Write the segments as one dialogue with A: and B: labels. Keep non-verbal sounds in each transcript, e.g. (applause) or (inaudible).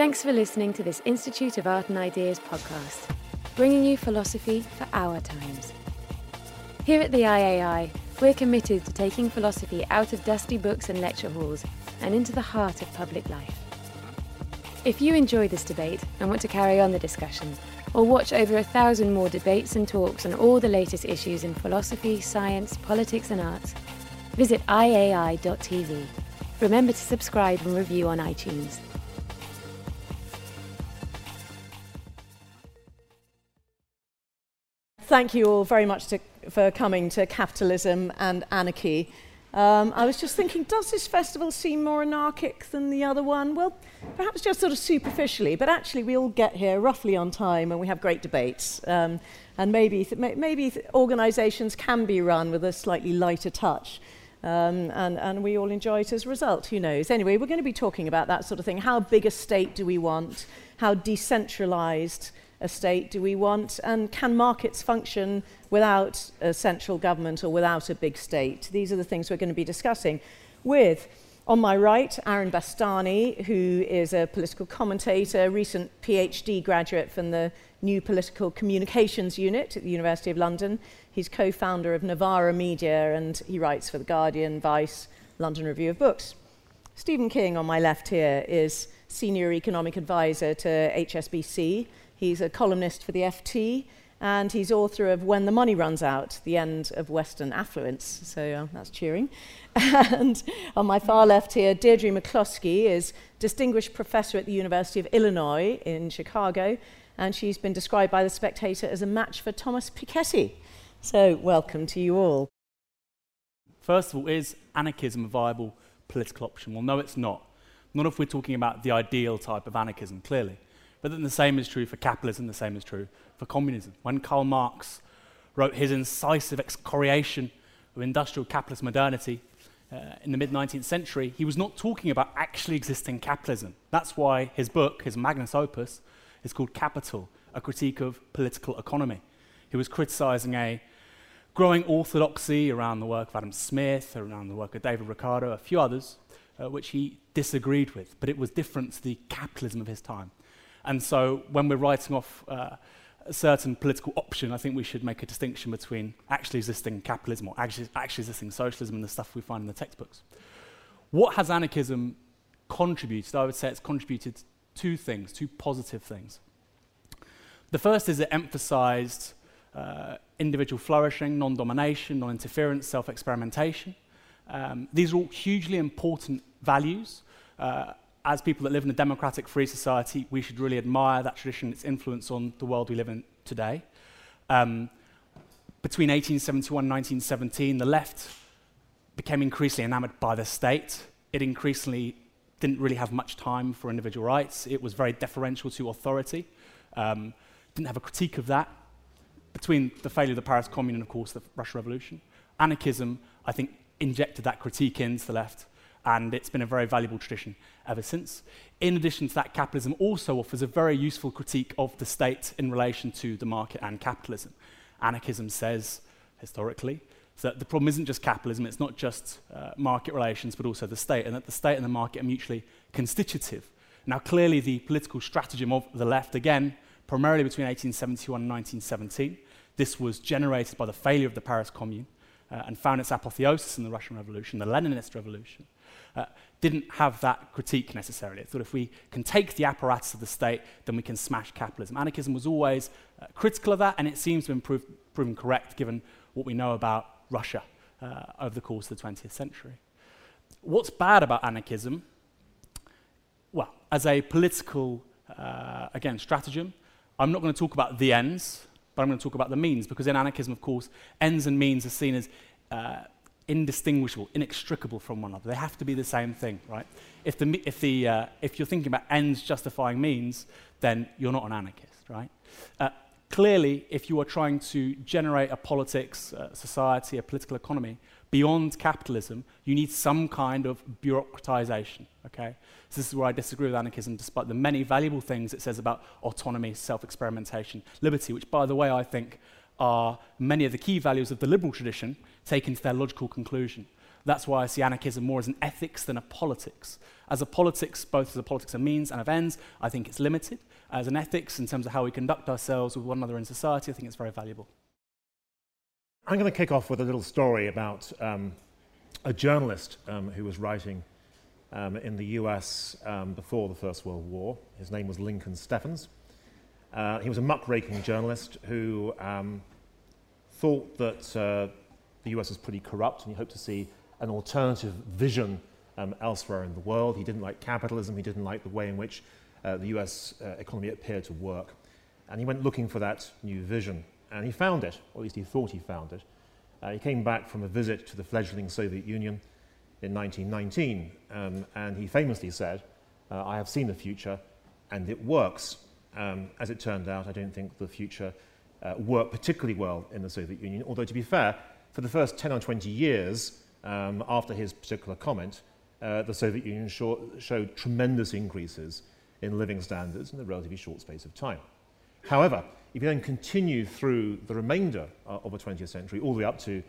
A: Thanks for listening to this Institute of Art and Ideas podcast, bringing you philosophy for our times. Here at the IAI, we're committed to taking philosophy out of dusty books and lecture halls and into the heart of public life. If you enjoy this debate and want to carry on the discussion, or watch over a thousand more debates and talks on all the latest issues in philosophy, science, politics, and arts, visit iai.tv. Remember to subscribe and review on iTunes.
B: Thank you all very much to, for coming to Capitalism and Anarchy. Um, I was just thinking, does this festival seem more anarchic than the other one? Well, perhaps just sort of superficially, but actually we all get here roughly on time and we have great debates. Um, and maybe, maybe organisations can be run with a slightly lighter touch. Um, and, and we all enjoy it as a result, who knows? Anyway, we're going to be talking about that sort of thing. How big a state do we want? How decentralised a state do we want? And can markets function without a central government or without a big state? These are the things we're going to be discussing with. On my right, Aaron Bastani, who is a political commentator, recent PhD graduate from the New Political Communications Unit at the University of London. He's co founder of Novara Media and he writes for The Guardian, Vice, London Review of Books. Stephen King, on my left here, is senior economic advisor to HSBC He's a columnist for the FT, and he's author of When the Money Runs Out, The End of Western Affluence. So uh, that's cheering. (laughs) and on my far left here, Deirdre McCloskey is Distinguished Professor at the University of Illinois in Chicago, and she's been described by The Spectator as a match for Thomas Piketty. So welcome to you all.
C: First of all, is anarchism a viable political option? Well, no, it's not. Not if we're talking about the ideal type of anarchism, clearly. But then the same is true for capitalism, the same is true for communism. When Karl Marx wrote his incisive excoriation of industrial capitalist modernity uh, in the mid 19th century, he was not talking about actually existing capitalism. That's why his book, his magnus opus, is called Capital, a critique of political economy. He was criticizing a growing orthodoxy around the work of Adam Smith, around the work of David Ricardo, a few others, uh, which he disagreed with, but it was different to the capitalism of his time. And so when we're writing off uh, a certain political option, I think we should make a distinction between actually existing capitalism or actually, actually existing socialism and the stuff we find in the textbooks. What has anarchism contributed? I would say it's contributed two things, two positive things. The first is it emphasized uh, individual flourishing, non domination, non interference, self experimentation. Um, these are all hugely important values. Uh, as people that live in a democratic, free society, we should really admire that tradition, its influence on the world we live in today. Um, between 1871 and 1917, the left became increasingly enamored by the state. It increasingly didn't really have much time for individual rights. It was very deferential to authority. Um, didn't have a critique of that. Between the failure of the Paris Commune and, of course, the Russian Revolution, anarchism, I think, injected that critique into the left and it's been a very valuable tradition ever since. In addition to that, capitalism also offers a very useful critique of the state in relation to the market and capitalism. Anarchism says, historically, that the problem isn't just capitalism, it's not just uh, market relations, but also the state, and that the state and the market are mutually constitutive. Now, clearly, the political stratagem of the left, again, primarily between 1871 and 1917, this was generated by the failure of the Paris Commune, uh, and found its apotheosis in the Russian Revolution, the Leninist Revolution, uh, didn't have that critique necessarily. It thought if we can take the apparatus of the state, then we can smash capitalism. Anarchism was always uh, critical of that, and it seems to have been proven correct given what we know about Russia uh, over the course of the 20th century. What's bad about anarchism? Well, as a political, uh, again, stratagem, I'm not going to talk about the ends, but I'm going to talk about the means, because in anarchism, of course, ends and means are seen as uh, indistinguishable, inextricable from one another. They have to be the same thing, right? If, the, if, the, uh, if you're thinking about ends justifying means, then you're not an anarchist, right? Uh, clearly, if you are trying to generate a politics, a society, a political economy beyond capitalism, you need some kind of bureaucratization, okay? So this is where I disagree with anarchism, despite the many valuable things it says about autonomy, self-experimentation, liberty, which, by the way, I think are many of the key values of the liberal tradition taken to their logical conclusion. That's why I see anarchism more as an ethics than a politics. As a politics, both as a politics of means and of ends, I think it's limited. As an ethics, in terms of how we conduct ourselves with one another in society, I think it's very valuable.
D: I'm going to kick off with a little story about um, a journalist um, who was writing um, in the US um, before the First World War. His name was Lincoln Steffens. Uh, he was a muckraking journalist who um, thought that uh, the US was pretty corrupt and he hoped to see an alternative vision elsewhere in the world. He didn't like capitalism, he didn't like the way in which uh, the US uh, economy appeared to work. And he went looking for that new vision. And he found it, or at least he thought he found it. Uh, he came back from a visit to the fledgling Soviet Union in 1919, um, and he famously said, uh, I have seen the future, and it works. Um, as it turned out, I don't think the future uh, worked particularly well in the Soviet Union, although to be fair, for the first 10 or 20 years um, after his particular comment, uh, the Soviet Union showed tremendous increases in living standards in a relatively short space of time. However, if you then continue through the remainder uh, of the 20th century, all the way up to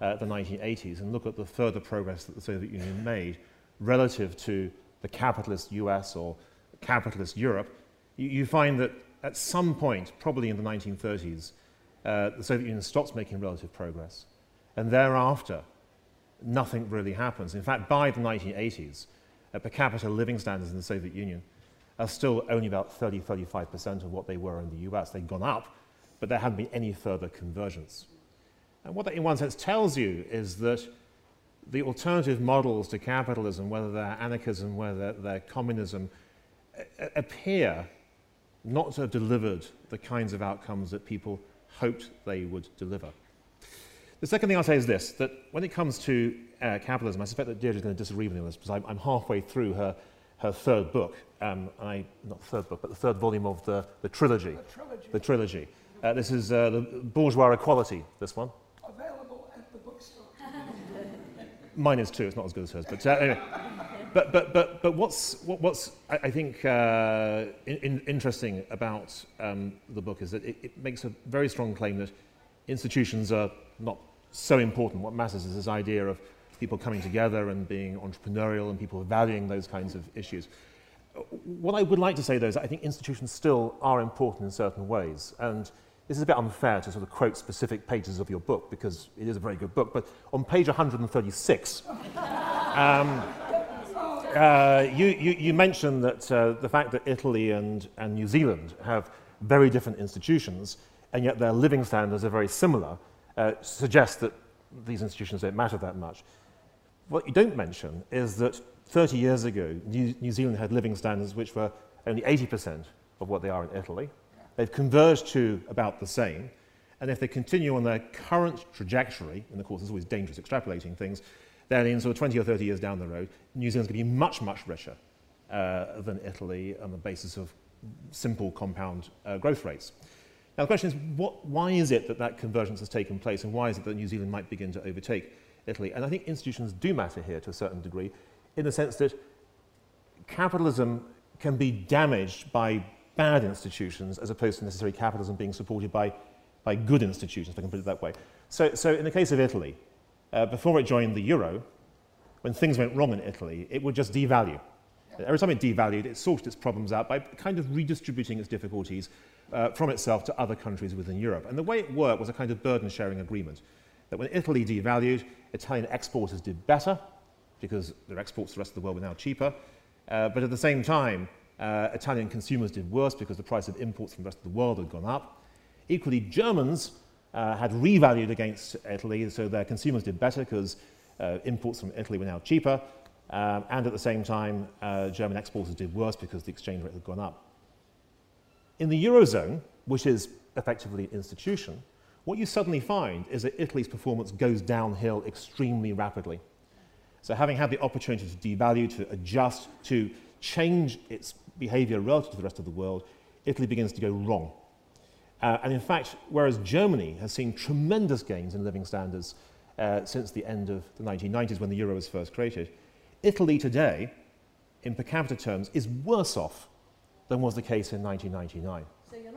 D: uh, the 1980s, and look at the further progress that the Soviet Union made relative to the capitalist US or capitalist Europe, you, you find that at some point, probably in the 1930s, uh, the Soviet Union stops making relative progress. And thereafter, nothing really happens. In fact, by the 1980s, uh, per capita living standards in the Soviet Union are still only about 30, 35% of what they were in the US. They've gone up, but there haven't been any further convergence. And what that, in one sense, tells you is that the alternative models to capitalism, whether they're anarchism, whether they're communism, appear not to have delivered the kinds of outcomes that people hoped they would deliver. The second thing I'll say is this that when it comes to uh, capitalism, I suspect that Deirdre is going to disagree with me on this because I'm, I'm halfway through her, her third book. Um, I, not third book, but the third volume of the, the trilogy.
E: The trilogy.
D: The trilogy. Uh, this is uh, the Bourgeois Equality, this one.
E: Available at the bookstore. (laughs)
D: Mine is too, it's not as good as hers. But uh, anyway. But, but, but, but what's, what, what's I, I think, uh, in, in interesting about um, the book is that it, it makes a very strong claim that institutions are not so important. What matters is this idea of people coming together and being entrepreneurial and people valuing those kinds of issues. What I would like to say, though, is that I think institutions still are important in certain ways. And this is a bit unfair to sort of quote specific pages of your book because it is a very good book. But on page 136, (laughs) um, uh, you, you, you, mentioned that uh, the fact that Italy and, and New Zealand have very different institutions, and yet their living standards are very similar uh, suggests that these institutions don't matter that much. What you don't mention is that 30 years ago, New, Zealand had living standards which were only 80% of what they are in Italy. They've converged to about the same. And if they continue on their current trajectory, and of course it's always dangerous extrapolating things, then in sort of 20 or 30 years down the road, New Zealand's going to be much, much richer uh, than Italy on the basis of simple compound uh, growth rates. Now, the question is, what, why is it that that convergence has taken place, and why is it that New Zealand might begin to overtake Italy? And I think institutions do matter here to a certain degree, in the sense that capitalism can be damaged by bad institutions as opposed to necessarily capitalism being supported by, by good institutions, if I can put it that way. So, so in the case of Italy, uh, before it joined the euro, when things went wrong in Italy, it would just devalue. Every time it devalued, it sorted its problems out by kind of redistributing its difficulties uh, from itself to other countries within Europe. And the way it worked was a kind of burden sharing agreement. That when Italy devalued, Italian exporters did better because their exports to the rest of the world were now cheaper. Uh, but at the same time, uh, Italian consumers did worse because the price of imports from the rest of the world had gone up. Equally, Germans uh, had revalued against Italy, so their consumers did better because uh, imports from Italy were now cheaper. Um, and at the same time, uh, German exporters did worse because the exchange rate had gone up. In the Eurozone, which is effectively an institution, what you suddenly find is that Italy's performance goes downhill extremely rapidly. So, having had the opportunity to devalue, to adjust, to change its behavior relative to the rest of the world, Italy begins to go wrong. Uh, and in fact, whereas Germany has seen tremendous gains in living standards uh, since the end of the 1990s when the euro was first created, Italy today, in per capita terms, is worse off than was the case in 1999.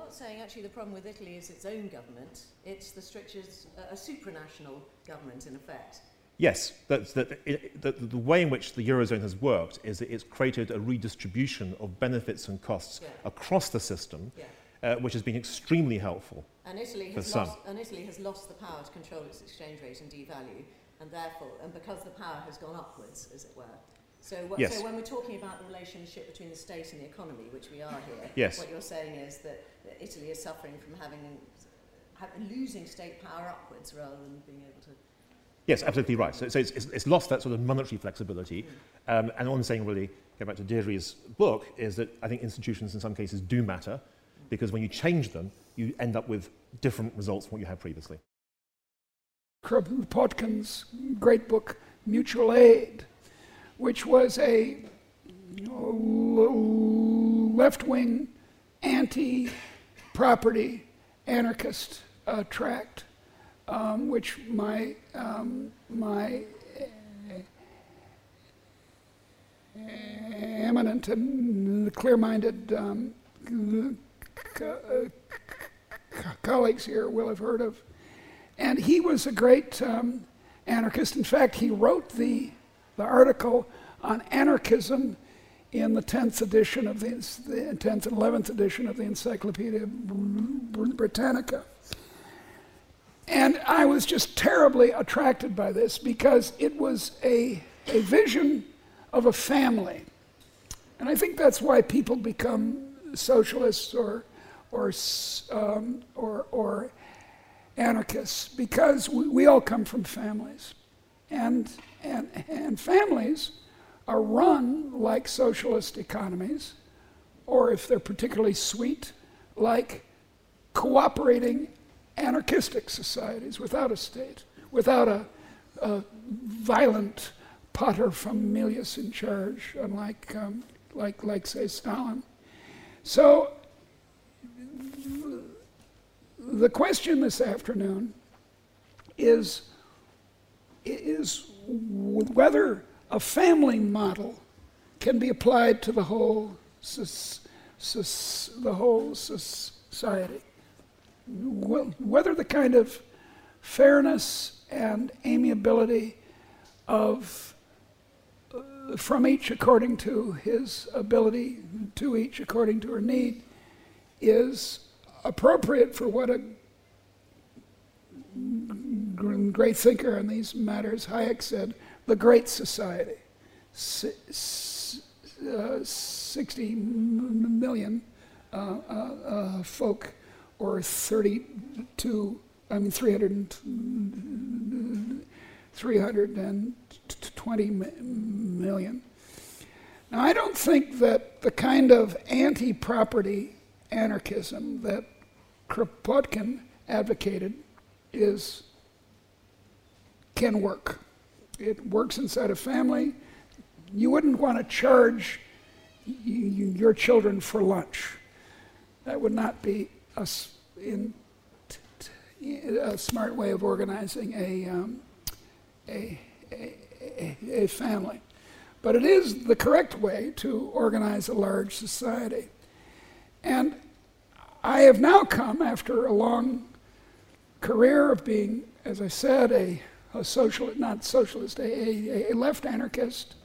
B: Not saying actually the problem with Italy is its own government, it's the strictures, uh, a supranational government in effect.
D: Yes, that's, that, it, the, the way in which the Eurozone has worked is that it's created a redistribution of benefits and costs
B: Yeah.
D: across the system,
B: Yeah.
D: uh, which has been extremely helpful.
B: And Italy, has
D: some.
B: lost, and Italy has lost the power to control its exchange rate and devalue, and therefore, and because the power has gone upwards, as it were. So, what,
D: Yes.
B: so when we're talking about the relationship between the state and the economy, which we are here,
D: Yes.
B: what you're saying is that, that Italy is suffering from having, having losing state power upwards rather than being able to.
D: Yes, absolutely right. So, so it's, it's, it's lost that sort of monetary flexibility. Um, and all I'm saying, really, going back to Deirdre's book, is that I think institutions in some cases do matter because when you change them, you end up with different results from what you had previously.
E: Kropotkin's great book, Mutual Aid, which was a left wing, anti property anarchist uh, tract, um, which my, um, my uh, eminent and clear minded um, co- colleagues here will have heard of. And he was a great um, anarchist. In fact, he wrote the, the article on anarchism in the 10th edition of the, the 10th and 11th edition of the Encyclopedia Britannica. And I was just terribly attracted by this because it was a, a vision of a family. And I think that's why people become socialists or, or, um, or, or anarchists, because we, we all come from families. And, and, and families are run like socialist economies, or if they're particularly sweet, like cooperating anarchistic societies without a state, without a, a violent pater familias in charge, unlike, um, like, like, say, Stalin. So the question this afternoon is, is whether a family model can be applied to the whole, the whole society. Whether the kind of fairness and amiability of uh, from each according to his ability, to each according to her need, is appropriate for what a great thinker on these matters, Hayek said, the Great Society. Uh, 60 uh, uh, uh, folk, or 32, I mean 300 and, 320 m- million. Now, I don't think that the kind of anti property anarchism that Kropotkin advocated is can work. It works inside a family. You wouldn't want to charge your children for lunch. That would not be a, in smart way of organizing a, um, a, a, a family. But it is the correct way to organize a large society. And I have now come, after a long career of being, as I said, a, a socialist, not socialist, a, a, a left anarchist,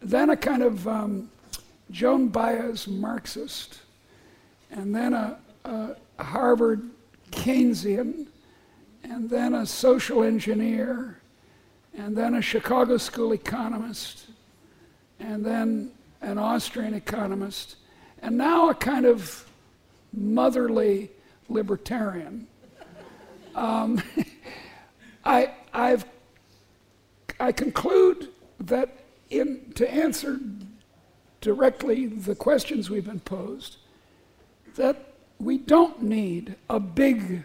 E: then a kind of um, Joan Baez Marxist, and then a, a Harvard Keynesian, and then a social engineer, and then a Chicago school economist, and then an Austrian economist, and now a kind of motherly libertarian. Um, (laughs) I, I've, I conclude that in, to answer directly the questions we've been posed, that we don't need a big,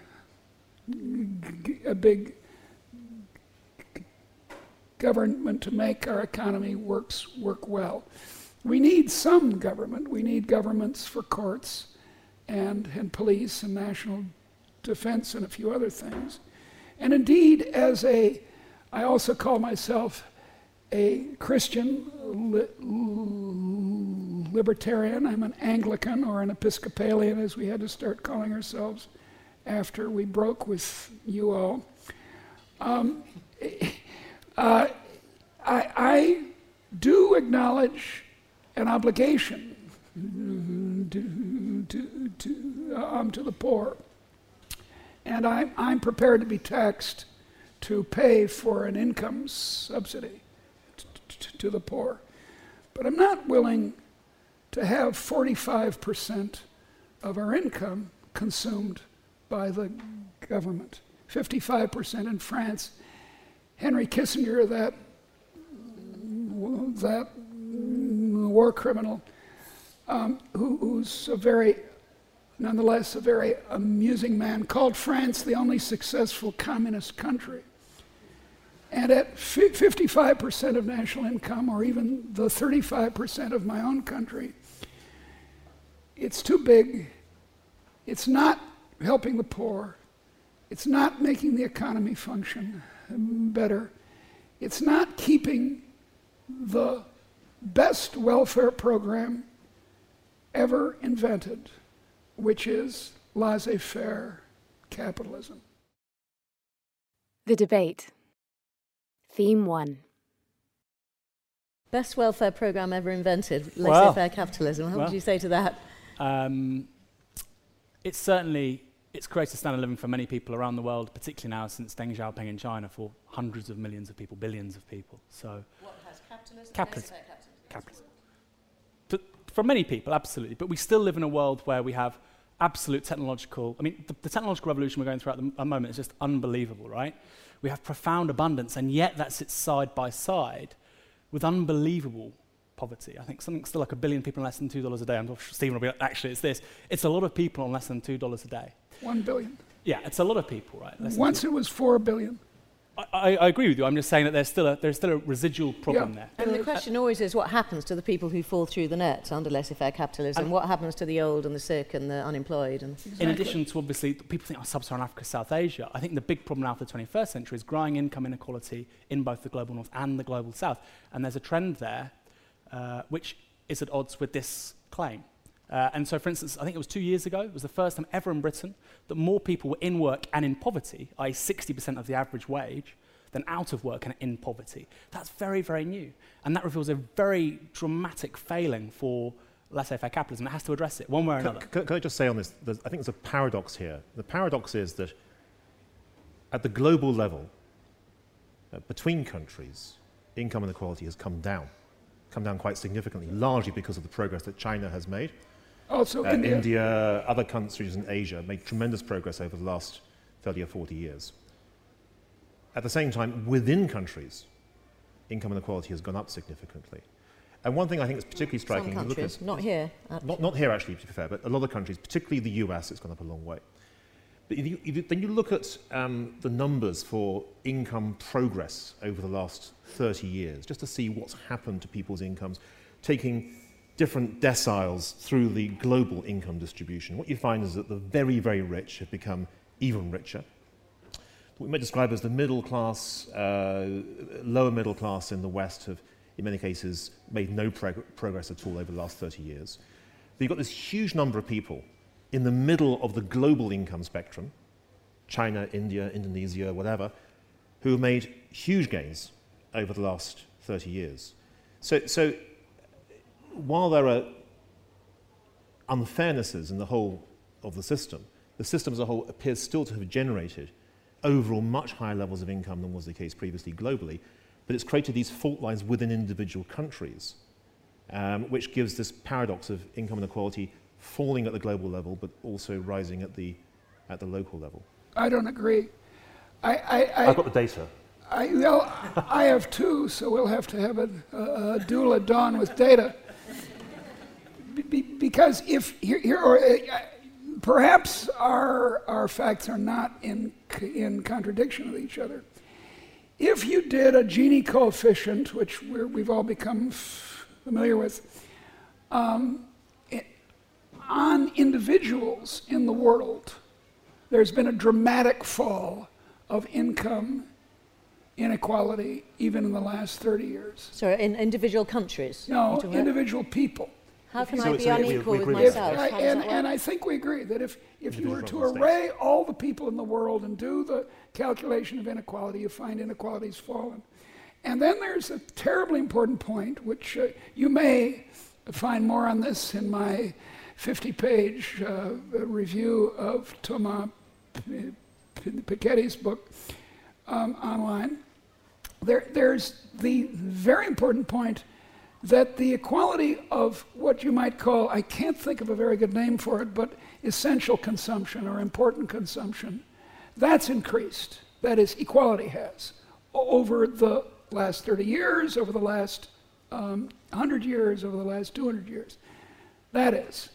E: a big government to make our economy works work well. We need some government. We need governments for courts and, and police and national defense and a few other things. And indeed, as a, I also call myself a Christian li- libertarian. I'm an Anglican or an Episcopalian, as we had to start calling ourselves after we broke with you all. Um, (laughs) uh, I, I do acknowledge an obligation to, to, to, um, to the poor. And I, I'm prepared to be taxed to pay for an income subsidy to the poor. But I'm not willing to have 45% of our income consumed by the government. 55% in France. Henry Kissinger, that, that war criminal, um, who, who's a very, nonetheless, a very amusing man, called France the only successful communist country. And at 55% of national income, or even the 35% of my own country, it's too big. It's not helping the poor. It's not making the economy function better. It's not keeping the best welfare program ever invented, which is laissez faire capitalism.
A: The debate. Theme 1.
B: Best welfare program ever invented, laissez
C: Well,
B: faire capitalism. What
C: well.
B: would you say to that?
C: Um, it's certainly it's created a standard of living for many people around the world, particularly now since Deng Xiaoping in China for hundreds of millions of people, billions of people. So
B: What has capitalism?
C: Capitalism. capitalism. But for many people, absolutely. But we still live in a world where we have absolute technological. I mean, the, the technological revolution we're going through at the m- moment is just unbelievable, right? We have profound abundance, and yet that sits side by side with unbelievable poverty. I think something still like a billion people on less than two dollars a day. I'm sure Stephen will be like, actually, it's this. It's a lot of people on less than two dollars a day.
E: One billion.
C: Yeah, it's a lot of people, right?
E: Once it was four billion.
C: I, I, I agree with you. I'm just saying that there's still a, there's still a residual problem
E: Yeah.
C: there.
B: And the question always is what happens to the people who fall through the net under laissez faire capitalism?
C: And-
B: what happens to the old and the sick and the unemployed? And
C: In addition to obviously, people think, oh, sub-Saharan Africa, South Asia. I think the big problem now for the 21st century is growing income inequality in both the global north and the global south. And there's a trend there uh, which is at odds with this claim. Uh, and so, for instance, I think it was two years ago, it was the first time ever in Britain that more people were in work and in poverty, i.e., 60% of the average wage, than out of work and in poverty. That's very, very new. And that reveals a very dramatic failing for laissez faire capitalism. It has to address it one way or
D: Can,
C: another.
D: can- can I just say on this? I think there's a paradox here. The paradox is that at the global level, uh, between countries, income inequality has come down, come down quite significantly, largely because of the progress that China has made.
E: Also,
D: Uh,
E: India.
D: India, other countries in Asia made tremendous progress over the last 30 or 40 years. At the same time, within countries, income inequality has gone up significantly. And one thing I think is particularly striking,
B: some
D: you look
B: countries,
D: at,
B: not here.
D: not, not here actually, to be fair, but a lot of countries, particularly the US, it's gone up a long way. But if you, if you, then you look at um, the numbers for income progress over the last 30 years, just to see what's happened to people's incomes, taking different deciles through the global income distribution, what you find is that the very, very rich have become even richer. What we might describe as the middle class, uh, lower middle class in the West have, in many cases, made no prog- progress at all over the last 30 years. But you've got this huge number of people in the middle of the global income spectrum, China, India, Indonesia, whatever, who have made huge gains over the last 30 years. So, so while there are unfairnesses in the whole of the system, the system as a whole appears still to have generated overall much higher levels of income than was the case previously globally, but it's created these fault lines within individual countries, um, which gives this paradox of income inequality falling at the global level, but also rising at the, at the local level.
E: I don't agree. I, I, I,
D: I've got the data.
E: I, well, I have two, so we'll have to have a, a, a duel at dawn with data. Be, because if here, here or, uh, perhaps our, our facts are not in, in contradiction with each other. If you did a Gini coefficient, which we have all become familiar with, um, it, on individuals in the world, there's been a dramatic fall of income inequality even in the last 30 years.
B: Sorry, in individual countries?
E: No, individual people.
B: How can so I be unequal with myself?
E: I, and, and, I think we agree that if, if you were to array all the people in the world and do the calculation of inequality, you find inequality's fallen. And then there's a terribly important point, which uh, you may find more on this in my 50 page uh, review of Thomas Piketty's book um, online. There, there's the very important point that the equality of what you might call, I can't think of a very good name for it, but essential consumption or important consumption, that's increased. That is, equality has over the last 30 years, over the last um, 100 years, over the last 200 years. That is,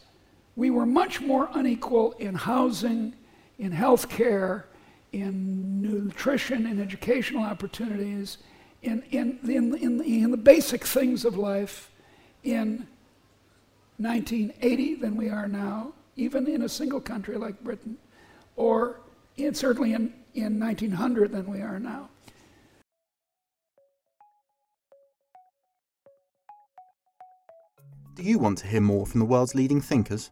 E: we were much more unequal in housing, in health care, in nutrition, in educational opportunities, in, in, in, in, in the basic things of life in 1980 than we are now, even in a single country like Britain, or in, certainly in, in 1900 than we are now.
F: Do you want to hear more from the world's leading thinkers?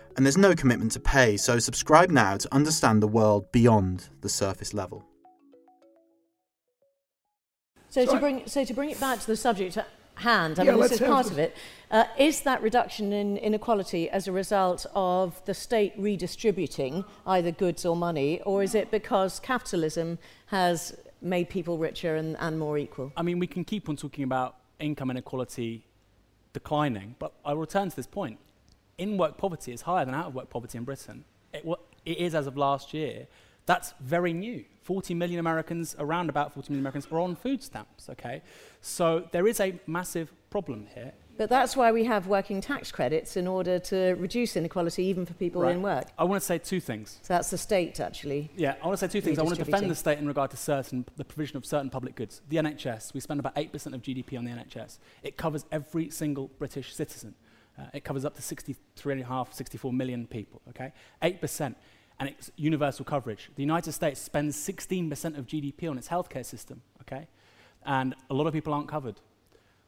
F: and there's no commitment to pay, so subscribe now to understand the world beyond the surface level.
B: So, to bring, so to bring it back to the subject at hand, I yeah, mean, this is part of it. Uh, is that reduction in inequality as a result of the state redistributing either goods or money, or is it because capitalism has made people richer and, and more equal?
C: I mean, we can keep on talking about income inequality declining, but I'll return to this point in work poverty is higher than out of work poverty in Britain. It, it is as of last year. That's very new. 40 million Americans, around about 40 million Americans, are on food stamps, okay? So there is a massive problem here.
B: But that's why we have working tax credits in order to reduce inequality even for people right. in work.
C: I want to say two things.
B: So that's the state, actually.
C: Yeah, I want to say two things. I want to defend the state in regard to certain the provision of certain public goods. The NHS, we spend about 8% of GDP on the NHS. It covers every single British citizen. Uh, it covers up to 63.5, 64 million people, okay? 8%, and it's universal coverage. The United States spends 16% of GDP on its healthcare system, okay? And a lot of people aren't covered,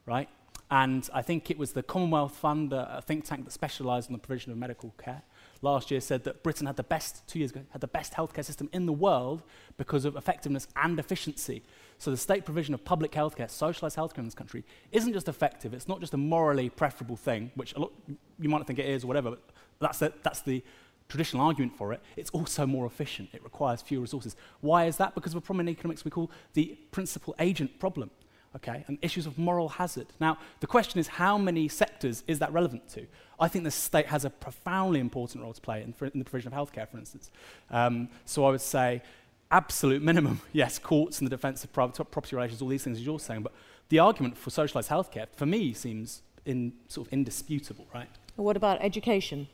C: right? And I think it was the Commonwealth Fund, a think tank that specialized in the provision of medical care, last year said that Britain had the best, two years ago, had the best healthcare system in the world because of effectiveness and efficiency. So the state provision of public healthcare, socialized healthcare in this country, isn't just effective. It's not just a morally preferable thing, which a lot, you might not think it is or whatever, but that's the, that's the traditional argument for it. It's also more efficient. It requires fewer resources. Why is that? Because of a problem in economics we call the principal agent problem okay, and issues of moral hazard. Now, the question is how many sectors is that relevant to? I think the state has a profoundly important role to play in, in the provision of healthcare, for instance. Um, so I would say absolute minimum, (laughs) yes, courts and the defence of private property relations, all these things as you're saying, but the argument for socialised healthcare, for me, seems in, sort of indisputable, right?
B: What about education?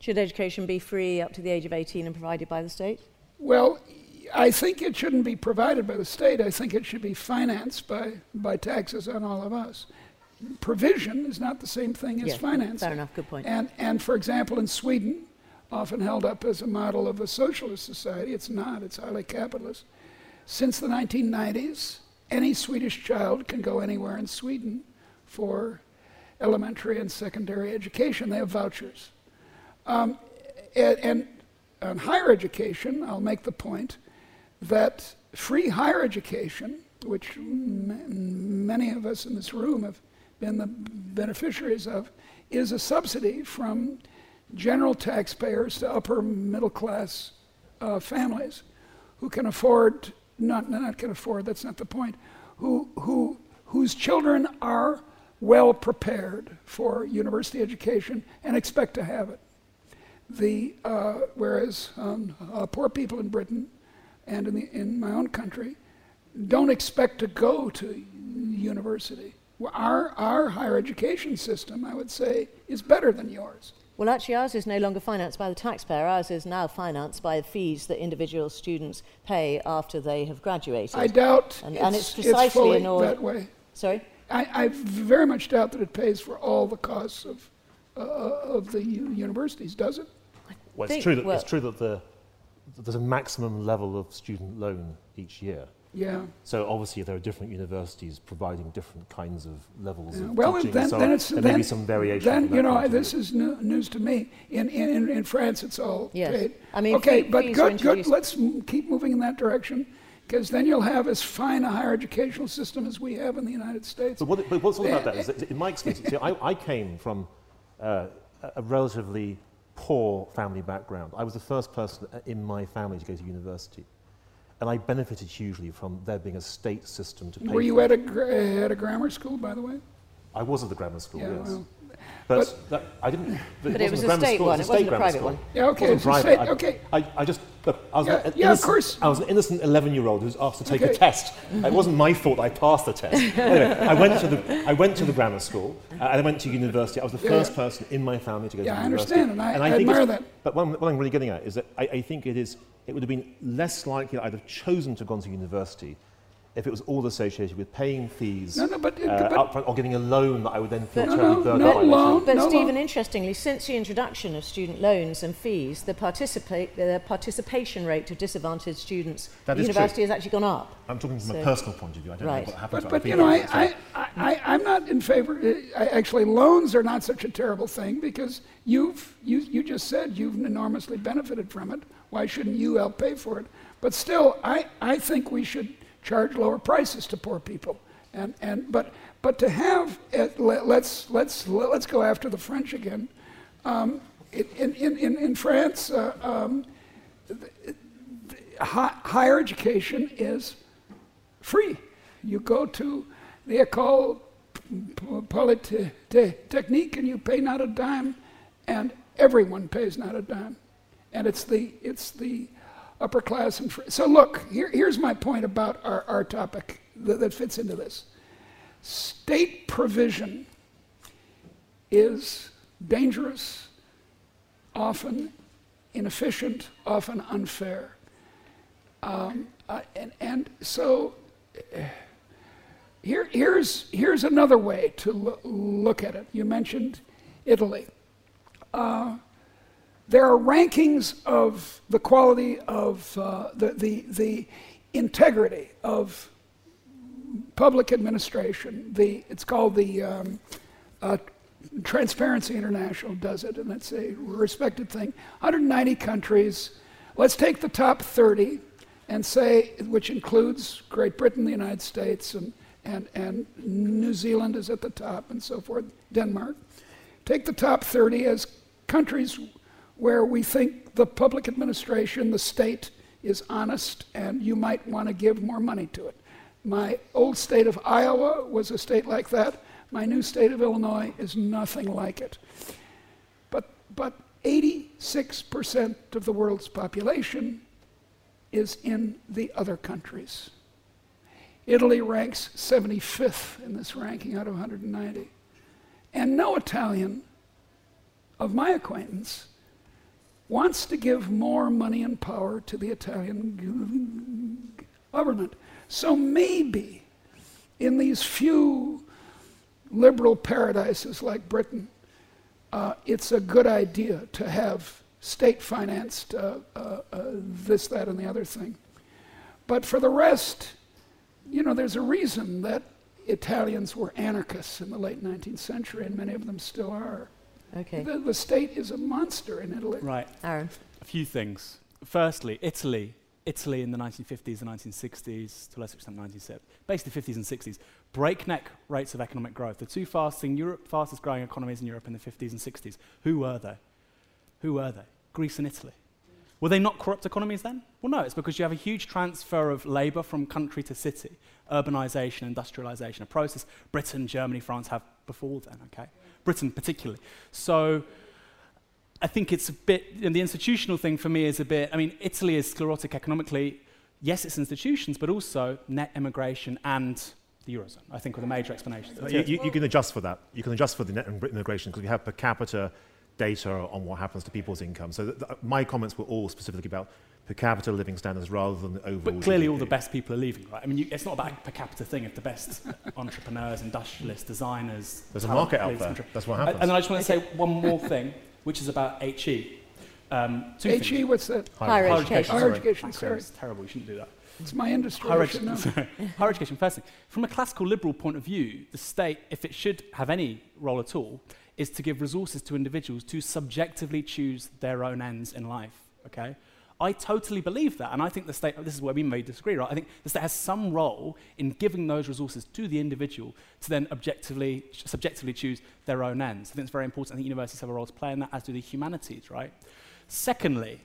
B: Should education be free up to the age of 18 and provided by the state?
E: Well, I think it shouldn't be provided by the state. I think it should be financed by, by taxes on all of us. Provision is not the same thing as
B: yeah,
E: finance.
B: Fair enough, good point.
E: And, and for example, in Sweden, often held up as a model of a socialist society, it's not, it's highly capitalist. Since the 1990s, any Swedish child can go anywhere in Sweden for elementary and secondary education. They have vouchers. Um, and, and on higher education, I'll make the point that free higher education, which many of us in this room have been the beneficiaries of, is a subsidy from general taxpayers to upper middle class uh, families who can afford, not, not can afford, that's not the point, who, who, whose children are well prepared for university education and expect to have it. The, uh, whereas um, uh, poor people in Britain and in, the, in my own country don't expect to go to university. Our, our higher education system, I would say, is better than yours.
B: Well, actually, ours is no longer financed by the taxpayer. Ours is now financed by the fees that individual students pay after they have graduated.
E: I doubt
B: and,
E: it's,
B: and it's precisely
E: it's fully
B: in order.
E: that way.
B: Sorry?
E: I, I very much doubt that it pays for all the costs of, uh, of the u- universities, does it?
D: Well, it's true that,
B: well-
D: it's true that the, that there's a maximum level of student loan each year.
E: Yeah.
D: So obviously there are different universities providing different kinds of levels
E: Yeah.
D: of
E: Well,
D: teaching.
E: then,
D: so
E: then it's
D: there
E: then,
D: may be some variation.
E: Then you know
D: point
E: this is new, news to me. In, in in France, it's all
B: Yes.
E: paid.
B: I mean,
E: okay,
B: fee-
E: but
B: fees are
E: good, good. Let's m- keep moving in that direction, because then you'll have as fine a higher educational system as we have in the United States.
D: But, what, but what's all about that is that in my experience, see, I, I came from uh, a- a relatively poor family background. I was the first person in my family to go to university. And I benefited hugely from there being a state system to pay
E: Were you
D: for
E: at a at a grammar school, by the way?
D: I was at the grammar school,
E: Yeah,
D: yes.
E: well,
D: but that, I didn't.
B: But it
D: wasn't
B: was a state
D: school,
B: one,
D: it
B: it
D: was
B: wasn't a
D: grammar
B: private
D: school.
B: one.
E: Yeah, okay,
D: It wasn't private.
E: state- okay.
D: I, I just look. I was
E: Yeah,
D: an
E: yeah, of
D: innocent-
E: course.
D: I was an innocent 11-year-old who was asked to take
E: Okay.
D: a test. It wasn't my fault I passed the test. (laughs) anyway, I went to the I went to the grammar school uh, and I went to university. I was the
E: Yeah,
D: first
E: yeah.
D: person in my family to go
E: Yeah,
D: to
E: I
D: university.
E: understand, and I- I
D: think
E: admire that.
D: But what I'm, what I'm really getting at is that I, I think it is it would have been less likely that I'd have chosen to have gone to university if it was all associated with paying fees
E: No, no, but-
D: uh,
E: but-
D: upfront or getting a loan that I would then feel
E: No,
D: terribly
E: no,
D: burdened
E: no loan.
B: But
E: No,
B: Stephen,
E: no.
B: interestingly, since the introduction of student loans and fees, the, participate, the participation rate of disadvantaged students
D: That
B: at
D: is
B: university
D: true.
B: has actually gone up.
D: I'm talking from
B: So-
D: a personal point of view. I don't
B: right.
D: know what happens.
E: But, but you know, I, I, I, am not in favor. I, actually, loans are not such a terrible thing because you've you, you just said you've enormously benefited from it. Why shouldn't you help pay for it? But still, I, I think we should charge lower prices to poor people. And, and but but to have it, let, let's let's let's go after the French again. Um, in, in, in, in France, uh, um, hi, higher education is free. You go to the École Polytechnique and you pay not a dime, and everyone pays not a dime. And it's the, it's the upper class. And free. So, look, here, here's my point about our, our topic that, that fits into this state provision is dangerous, often inefficient, often unfair. Um, uh, and, and so uh, here, here's, here's another way to lo- look at it. You mentioned Italy. Uh, there are rankings of the quality of uh, the, the, the integrity of public administration. The, it's called the um, uh, Transparency International does it, and it's a respected thing. 190 countries. Let's take the top 30 and say, which includes Great Britain, the United States, and, and, and New Zealand is at the top, and so forth, Denmark. Take the top 30 as countries where we think the public administration, the state, is honest, and you might want to give more money to it. My old state of Iowa was a state like that. My new state of Illinois is nothing like it. But, but 86% of the world's population is in the other countries. Italy ranks 75th in this ranking out of 190. And no Italian of my acquaintance wants to give more money and power to the Italian government. So maybe in these few liberal paradises like Britain, uh, it's a good idea to have state financed uh, uh, uh, this, that, and the other thing. But for the rest, you know, there's a reason that Italians were anarchists in the late 19th century, and many of them still are.
B: Okay.
E: The, the state is a monster in Italy.
C: Right.
B: Aaron.
C: A few things. Firstly, Italy. Italy in the 1950s and 1960s, to a lesser extent 1970s, basically 50s and 60s, breakneck rates of economic growth. The two fastest, Europe, fastest growing economies in Europe in the 50s and 60s. Who were they? Who were they? Greece and Italy. Were they not corrupt economies then? Well, no, it's because you have a huge transfer of labour from country to city, urbanisation, industrialisation, a process Britain, Germany, France have before then, okay? Britain particularly. So I think it's a bit, and the institutional thing for me is a bit, I mean, Italy is sclerotic economically. Yes, it's institutions, but also net immigration and the Eurozone, I think, are the major explanations.
D: You, you, you, can adjust for that. You can adjust for the net immigration because we have per capita data on what happens to people's income. So th- th- my comments were all specifically about per capita living standards rather than the overall.
C: But clearly,
D: GDP.
C: all the best people are leaving, right? I mean, you, it's not about a per capita thing. If the best (laughs) entrepreneurs, industrialists, designers,
D: There's a market out there.
C: country-
D: That's what
C: And,
D: happens.
C: and then I just want to say one more thing, which is about HE. Um, two
E: HE,
C: things.
E: what's that?
B: Higher education.
E: Higher education,
C: Thanks,
E: sorry.
C: It's terrible. You shouldn't do that.
E: It's my industry.
C: Higher, edu- (laughs) Higher education, first thing. From a classical liberal point of view, the state, if it should have any role at all, is to give resources to individuals to subjectively choose their own ends in life. Okay? I totally believe that, and I think the state, this is where we may disagree, right? I think the state has some role in giving those resources to the individual to then objectively, subjectively choose their own ends. I think it's very important. I think universities have a role to play in that, as do the humanities, right? Secondly,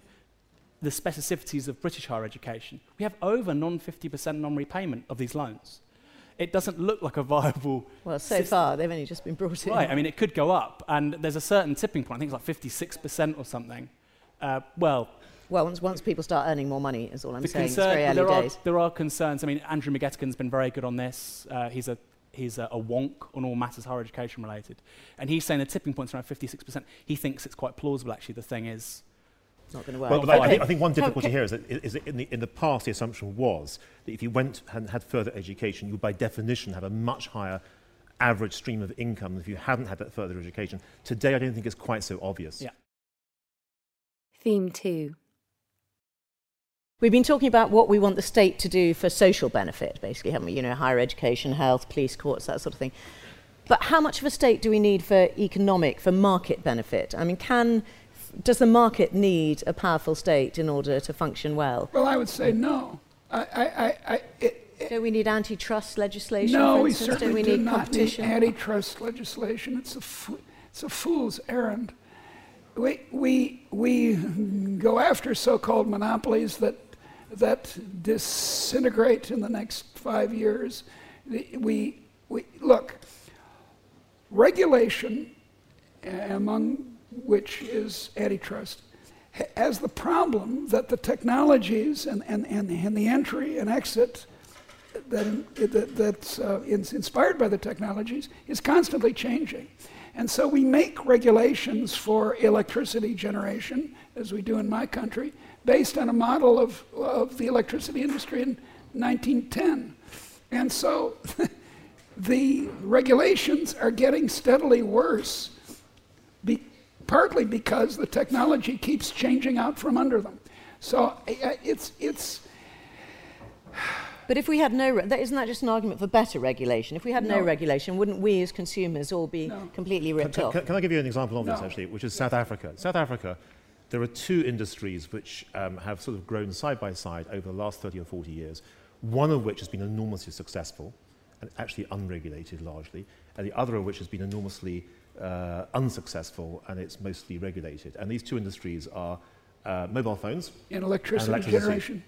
C: the specificities of British higher education. We have over non 50% non repayment of these loans. It doesn't look like a viable. (laughs)
B: Well, so
C: system.
B: far they've only just been brought in.
C: Right, I mean, it could go up, and there's a certain tipping point. I think it's like 56% or something. Uh, well,
B: well, once, once people start earning more money, is all I'm
C: the
B: saying. It's very early
C: there, are, there are concerns. I mean, Andrew McGettigan's been very good on this. Uh, he's a he's a, a wonk on all matters higher education related, and he's saying the tipping point's around 56%. He thinks it's quite plausible. Actually, the thing is,
B: It's not going to work.
D: Well, but I, I think, I think one difficulty
B: Okay.
D: here is that, is that in, the, in the past the assumption was that if you went and had further education, you would by definition have a much higher average stream of income than if you hadn't had that further education. Today, I don't think it's quite so obvious.
C: Yeah.
A: Theme 2.
B: We've been talking about what we want the state to do for social benefit, basically, haven't we? You know, higher education, health, police, courts, that sort of thing. But how much of a state do we need for economic, for market benefit? I mean, can does the market need a powerful state in order to function well?
E: Well, I would say no. I, I, I, I it,
B: Do we need antitrust legislation?
E: no,
B: for
E: we certainly
B: do we
E: do not need antitrust legislation. It's a, fo- it's a fool's errand. We, we, we go after so-called monopolies that, that disintegrate in the next five years. We, we, look, regulation, uh, among which is antitrust, ha- has the problem that the technologies and, and, and, and the entry and exit that, that, that's uh, in- inspired by the technologies is constantly changing. And so we make regulations for electricity generation, as we do in my country, based on a model of, of the electricity industry in 1910. And so (laughs) the regulations are getting steadily worse, be, partly because the technology keeps changing out from under them. So I- I- it's, it's,
B: But if we had no, re- that, isn't that just an argument for better regulation? If we had no,
E: No.
B: regulation, wouldn't we as consumers all be
E: No.
B: completely ripped
D: can-
B: off?
D: can- can I give you an example of this, actually, which is South Africa? South Africa, there are two industries which um, have sort of grown side by side over the last 30 or 40 years, one of which has been enormously successful and actually unregulated largely, and the other of which has been enormously uh, unsuccessful and it's mostly regulated. And these two industries are uh, mobile phones
E: and electricity,
D: electricity.
E: generation.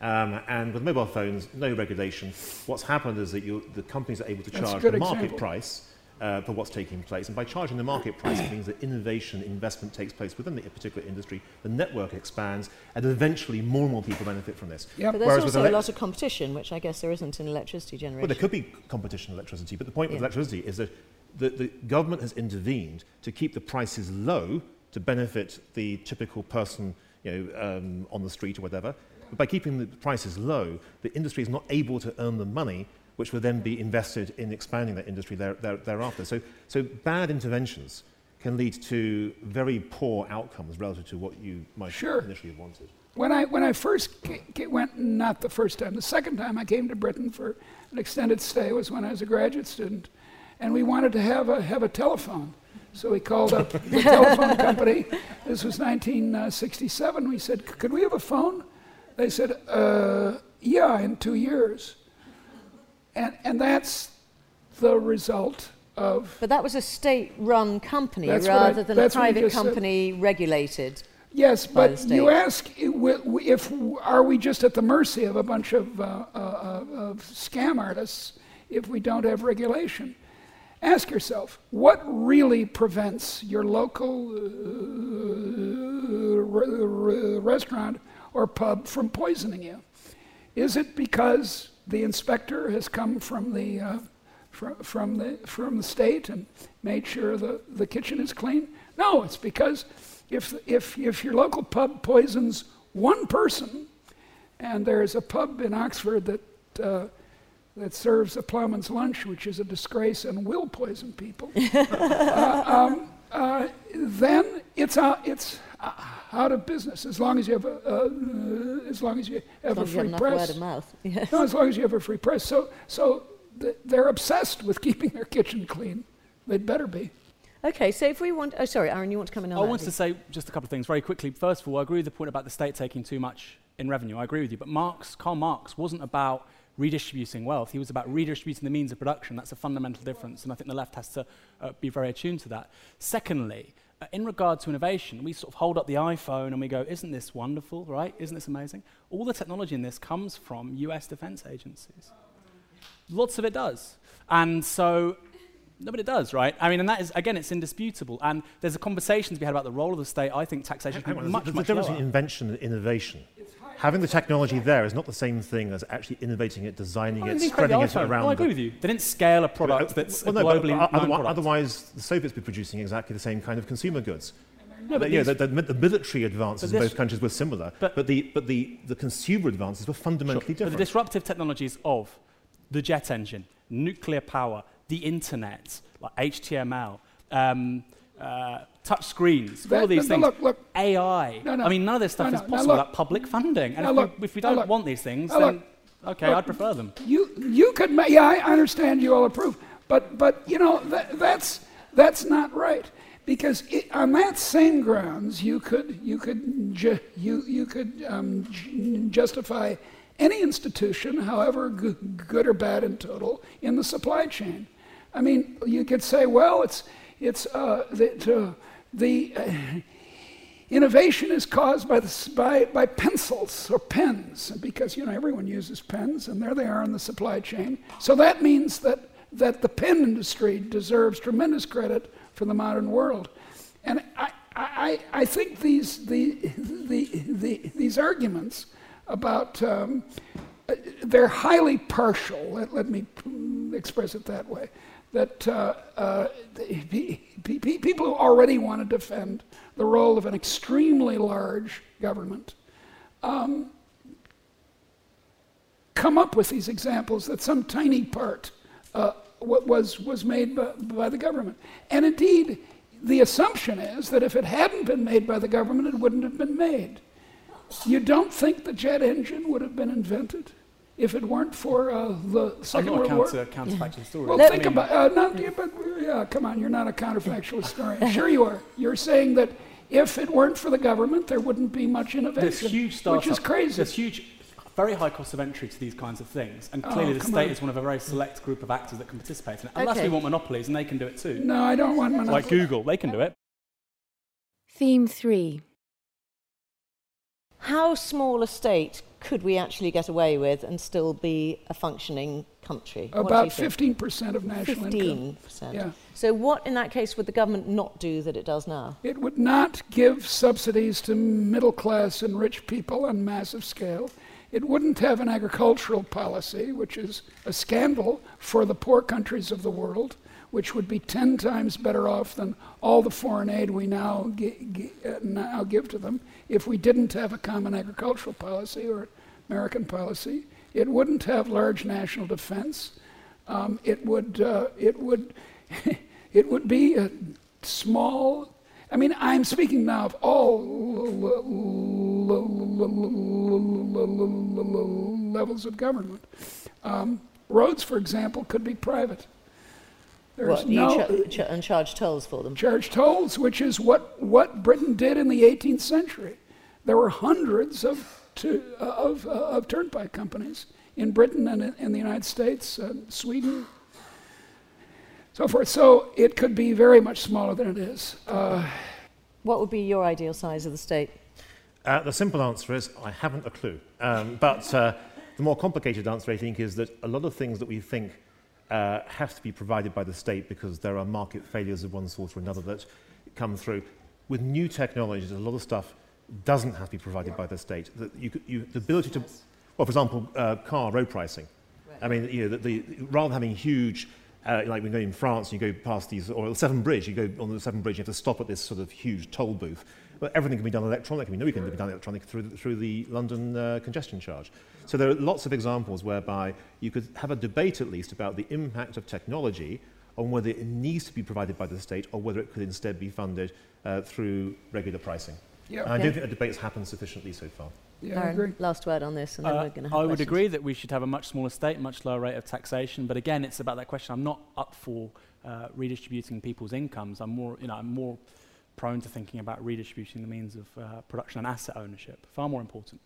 D: um, and with mobile phones, no regulation. What's happened is that you, the companies are able to
E: That's
D: charge the market
E: example.
D: price uh, for what's taking place. And by charging the market price, it means that innovation, investment takes place within the particular industry, the network expands, and eventually more and more people benefit from this.
E: Yep.
B: But there's
D: Whereas
B: also a lot of competition, which I guess there isn't in electricity generation.
D: Well, there could be competition in electricity, but the point with electricity is that the, the government has intervened to keep the prices low to benefit the typical person you know, um, on the street or whatever. But by keeping the prices low, the industry is not able to earn the money which will then be invested in expanding that industry there, there, thereafter. So, so bad interventions can lead to very poor outcomes relative to what you might
E: Sure.
D: initially have wanted.
E: When I, when I first ca- ca- went, not the first time, the second time I came to Britain for an extended stay was when I was a graduate student. And we wanted to have a, have a telephone. So we called up the (laughs) telephone company. This was 1967. We said, Could we have a phone? They said, uh, Yeah, in two years. And, and that's the result of
B: But that was a state-run company
E: That's what I-
B: rather than a
E: that's what you
B: private
E: just said.
B: company regulated.
E: Yes, but you ask if are we just at the mercy of a bunch of, uh, uh, uh, of scam artists if we don't have regulation? Ask yourself, what really prevents your local uh, re- restaurant or pub from poisoning you? Is it because the inspector has come from the uh, from, from the from the state and made sure the, the kitchen is clean? No, it's because if if if your local pub poisons one person, and there's a pub in Oxford that uh, that serves a plowman's lunch, which is a disgrace and will poison people, (laughs) uh, um, uh, then it's it's uh, out of business as long as you have a uh, as long as you have
B: As long
E: a
B: as you have
E: free press.
B: word of mouth. (laughs) Yeah.
E: No, as long as you have a free press. So, so th- they're obsessed with (laughs) keeping their kitchen clean. They'd better be.
B: Okay, so if we want, oh sorry, Aaron, you want to come in on
C: I
B: that?
C: wanted to say just a couple of things very quickly. First of all, I agree with the point about the state taking too much in revenue. I agree with you. But Marx, Karl Marx wasn't about redistributing wealth. He was about redistributing the means of production. That's a fundamental difference, and I think the left has to uh, be very attuned to that. Secondly, uh, Uh, in regard to innovation, we sort of hold up the iPhone and we go, isn't this wonderful, right? Isn't this amazing? All the technology in this comes from US defense agencies. Lots of it does. And so no, but it does, right? I mean, and that is, again, it's indisputable. And there's a conversation to be had about the role of the state. I think taxation
D: Hang on,
C: be much,
D: there's a
C: much
D: difference
C: lower.
D: between invention and innovation. Having the technology there is not the same thing as actually innovating it, designing it,
C: they didn't create the
D: spreading it around.
C: I agree with you. They didn't scale a product
D: Uh,
C: that's
D: well, no,
C: globally
D: otherwise,
C: product.
D: otherwise, the Soviets would be producing exactly the same kind of consumer goods.
C: No, but
D: But, yeah, the, the, the military advances in both countries were similar,
C: but-
D: but, the, but the, the consumer advances were fundamentally different.
C: But the disruptive technologies of the jet engine, nuclear power, the internet, like HTML, um, uh, touch screens, all
E: That-
C: of these
E: no,
C: things,
E: look, look.
C: AI.
E: No, no.
C: I mean, none of this stuff is possible without public funding. And if,
E: look.
C: we, if we don't want these things, then okay. I'd prefer them.
E: You, you could, ma- yeah, I understand you all approve, but, but you know, that, that's, that's not right. Because it, on that same grounds, you could, you could, ju- you, you could um, ju- justify any institution, however g- good or bad in total, in the supply chain. I mean, you could say, well, it's, it's uh, the, uh, the uh, Innovation is caused by, the, by, by pencils or pens, because you know everyone uses pens, and there they are in the supply chain. So that means that, that the pen industry deserves tremendous credit for the modern world. And I, I, I think these, the, the, the, these arguments about um, uh, they're highly partial. Let, let me mm, express it that way. That uh, uh, people who already want to defend the role of an extremely large government um, come up with these examples that some tiny part uh, was, was made by, by the government. And indeed, the assumption is that if it hadn't been made by the government, it wouldn't have been made. You don't think the jet engine would have been invented if it weren't for uh, the
C: I'm
E: Second
C: not a
E: World War?
C: counter, counterfactual story.
E: Well,
C: I
E: think
C: mean,
E: about uh, no, yeah, but yeah, come on, you're not a counterfactual historian. (laughs) sure, you are. You're saying that if it weren't for the government, there wouldn't be much innovation,
C: There's huge startups.
E: which is crazy.
C: There's huge, very high cost of entry to these kinds of things, and
E: Oh,
C: clearly the state
E: on.
C: is one of a very select group of actors that can participate in it. Unless
B: Okay.
C: we want monopolies, and they can do it too.
E: No, I don't want monopolies.
C: Like Google, they can do it.
A: Theme 3
B: How small a state could we actually get away with and still be a functioning country?
E: About 15% of national income.
B: 15%.
E: Yeah.
B: So what in that case would the government not do that it does now?
E: It would not give subsidies to middle class and rich people on massive scale. It wouldn't have an agricultural policy, which is a scandal for the poor countries of the world, which would be 10 times better off than all the foreign aid we now, gi- gi- uh, now give to them if we didn't have a common agricultural policy or American policy. It wouldn't have large national defense. Um, it would, uh, it would, (laughs) it would be a small. I mean, I'm speaking now of all levels of government. Um, roads, for example, could be private.
B: There's what, no, you and charge tolls for them?
E: Charge tolls, which is what, what Britain did in the 18th century. There were hundreds of, to, uh, of, uh, of turnpike companies in Britain and in, in the United States, uh, Sweden, so forth. So it could be very much smaller than it is. Uh,
B: what would be your ideal size of the state?
D: Uh, the simple answer is I haven't a clue. Um, but uh, the more complicated answer, I think, is that a lot of things that we think uh, have to be provided by the state because there are market failures of one sort or another that come through. With new technologies, a lot of stuff doesn't have to be provided by the state. The, you, you, the ability to, well, for example, uh, car road pricing. I mean, you know, the, the, rather than having huge uh, like when you go in France, you go past these, or the Severn Bridge, you go on the Severn Bridge, you have to stop at this sort of huge toll booth. But everything can be done electronically. We know it can be done electronically through the, through the London uh, congestion charge. So there are lots of examples whereby you could have a debate at least about the impact of technology on whether it needs to be provided by the state or whether it could instead be funded uh, through regular pricing. Yeah, okay. I don't think the debate's happened sufficiently so far.
B: Yeah, Aaron, I agree. Last word on this, and then uh, we're going to. Have to. I
C: would questions. agree that we should have a much smaller state, much lower rate of taxation. But again, it's about that question. I'm not up for uh, redistributing people's incomes. I'm more, you know, I'm more prone to thinking about redistributing the means of uh, production and asset ownership. Far more important.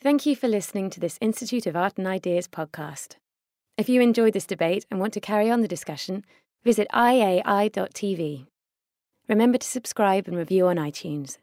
A: Thank you for listening to this Institute of Art and Ideas podcast. If you enjoyed this debate and want to carry on the discussion, visit iai.tv. Remember to subscribe and review on iTunes.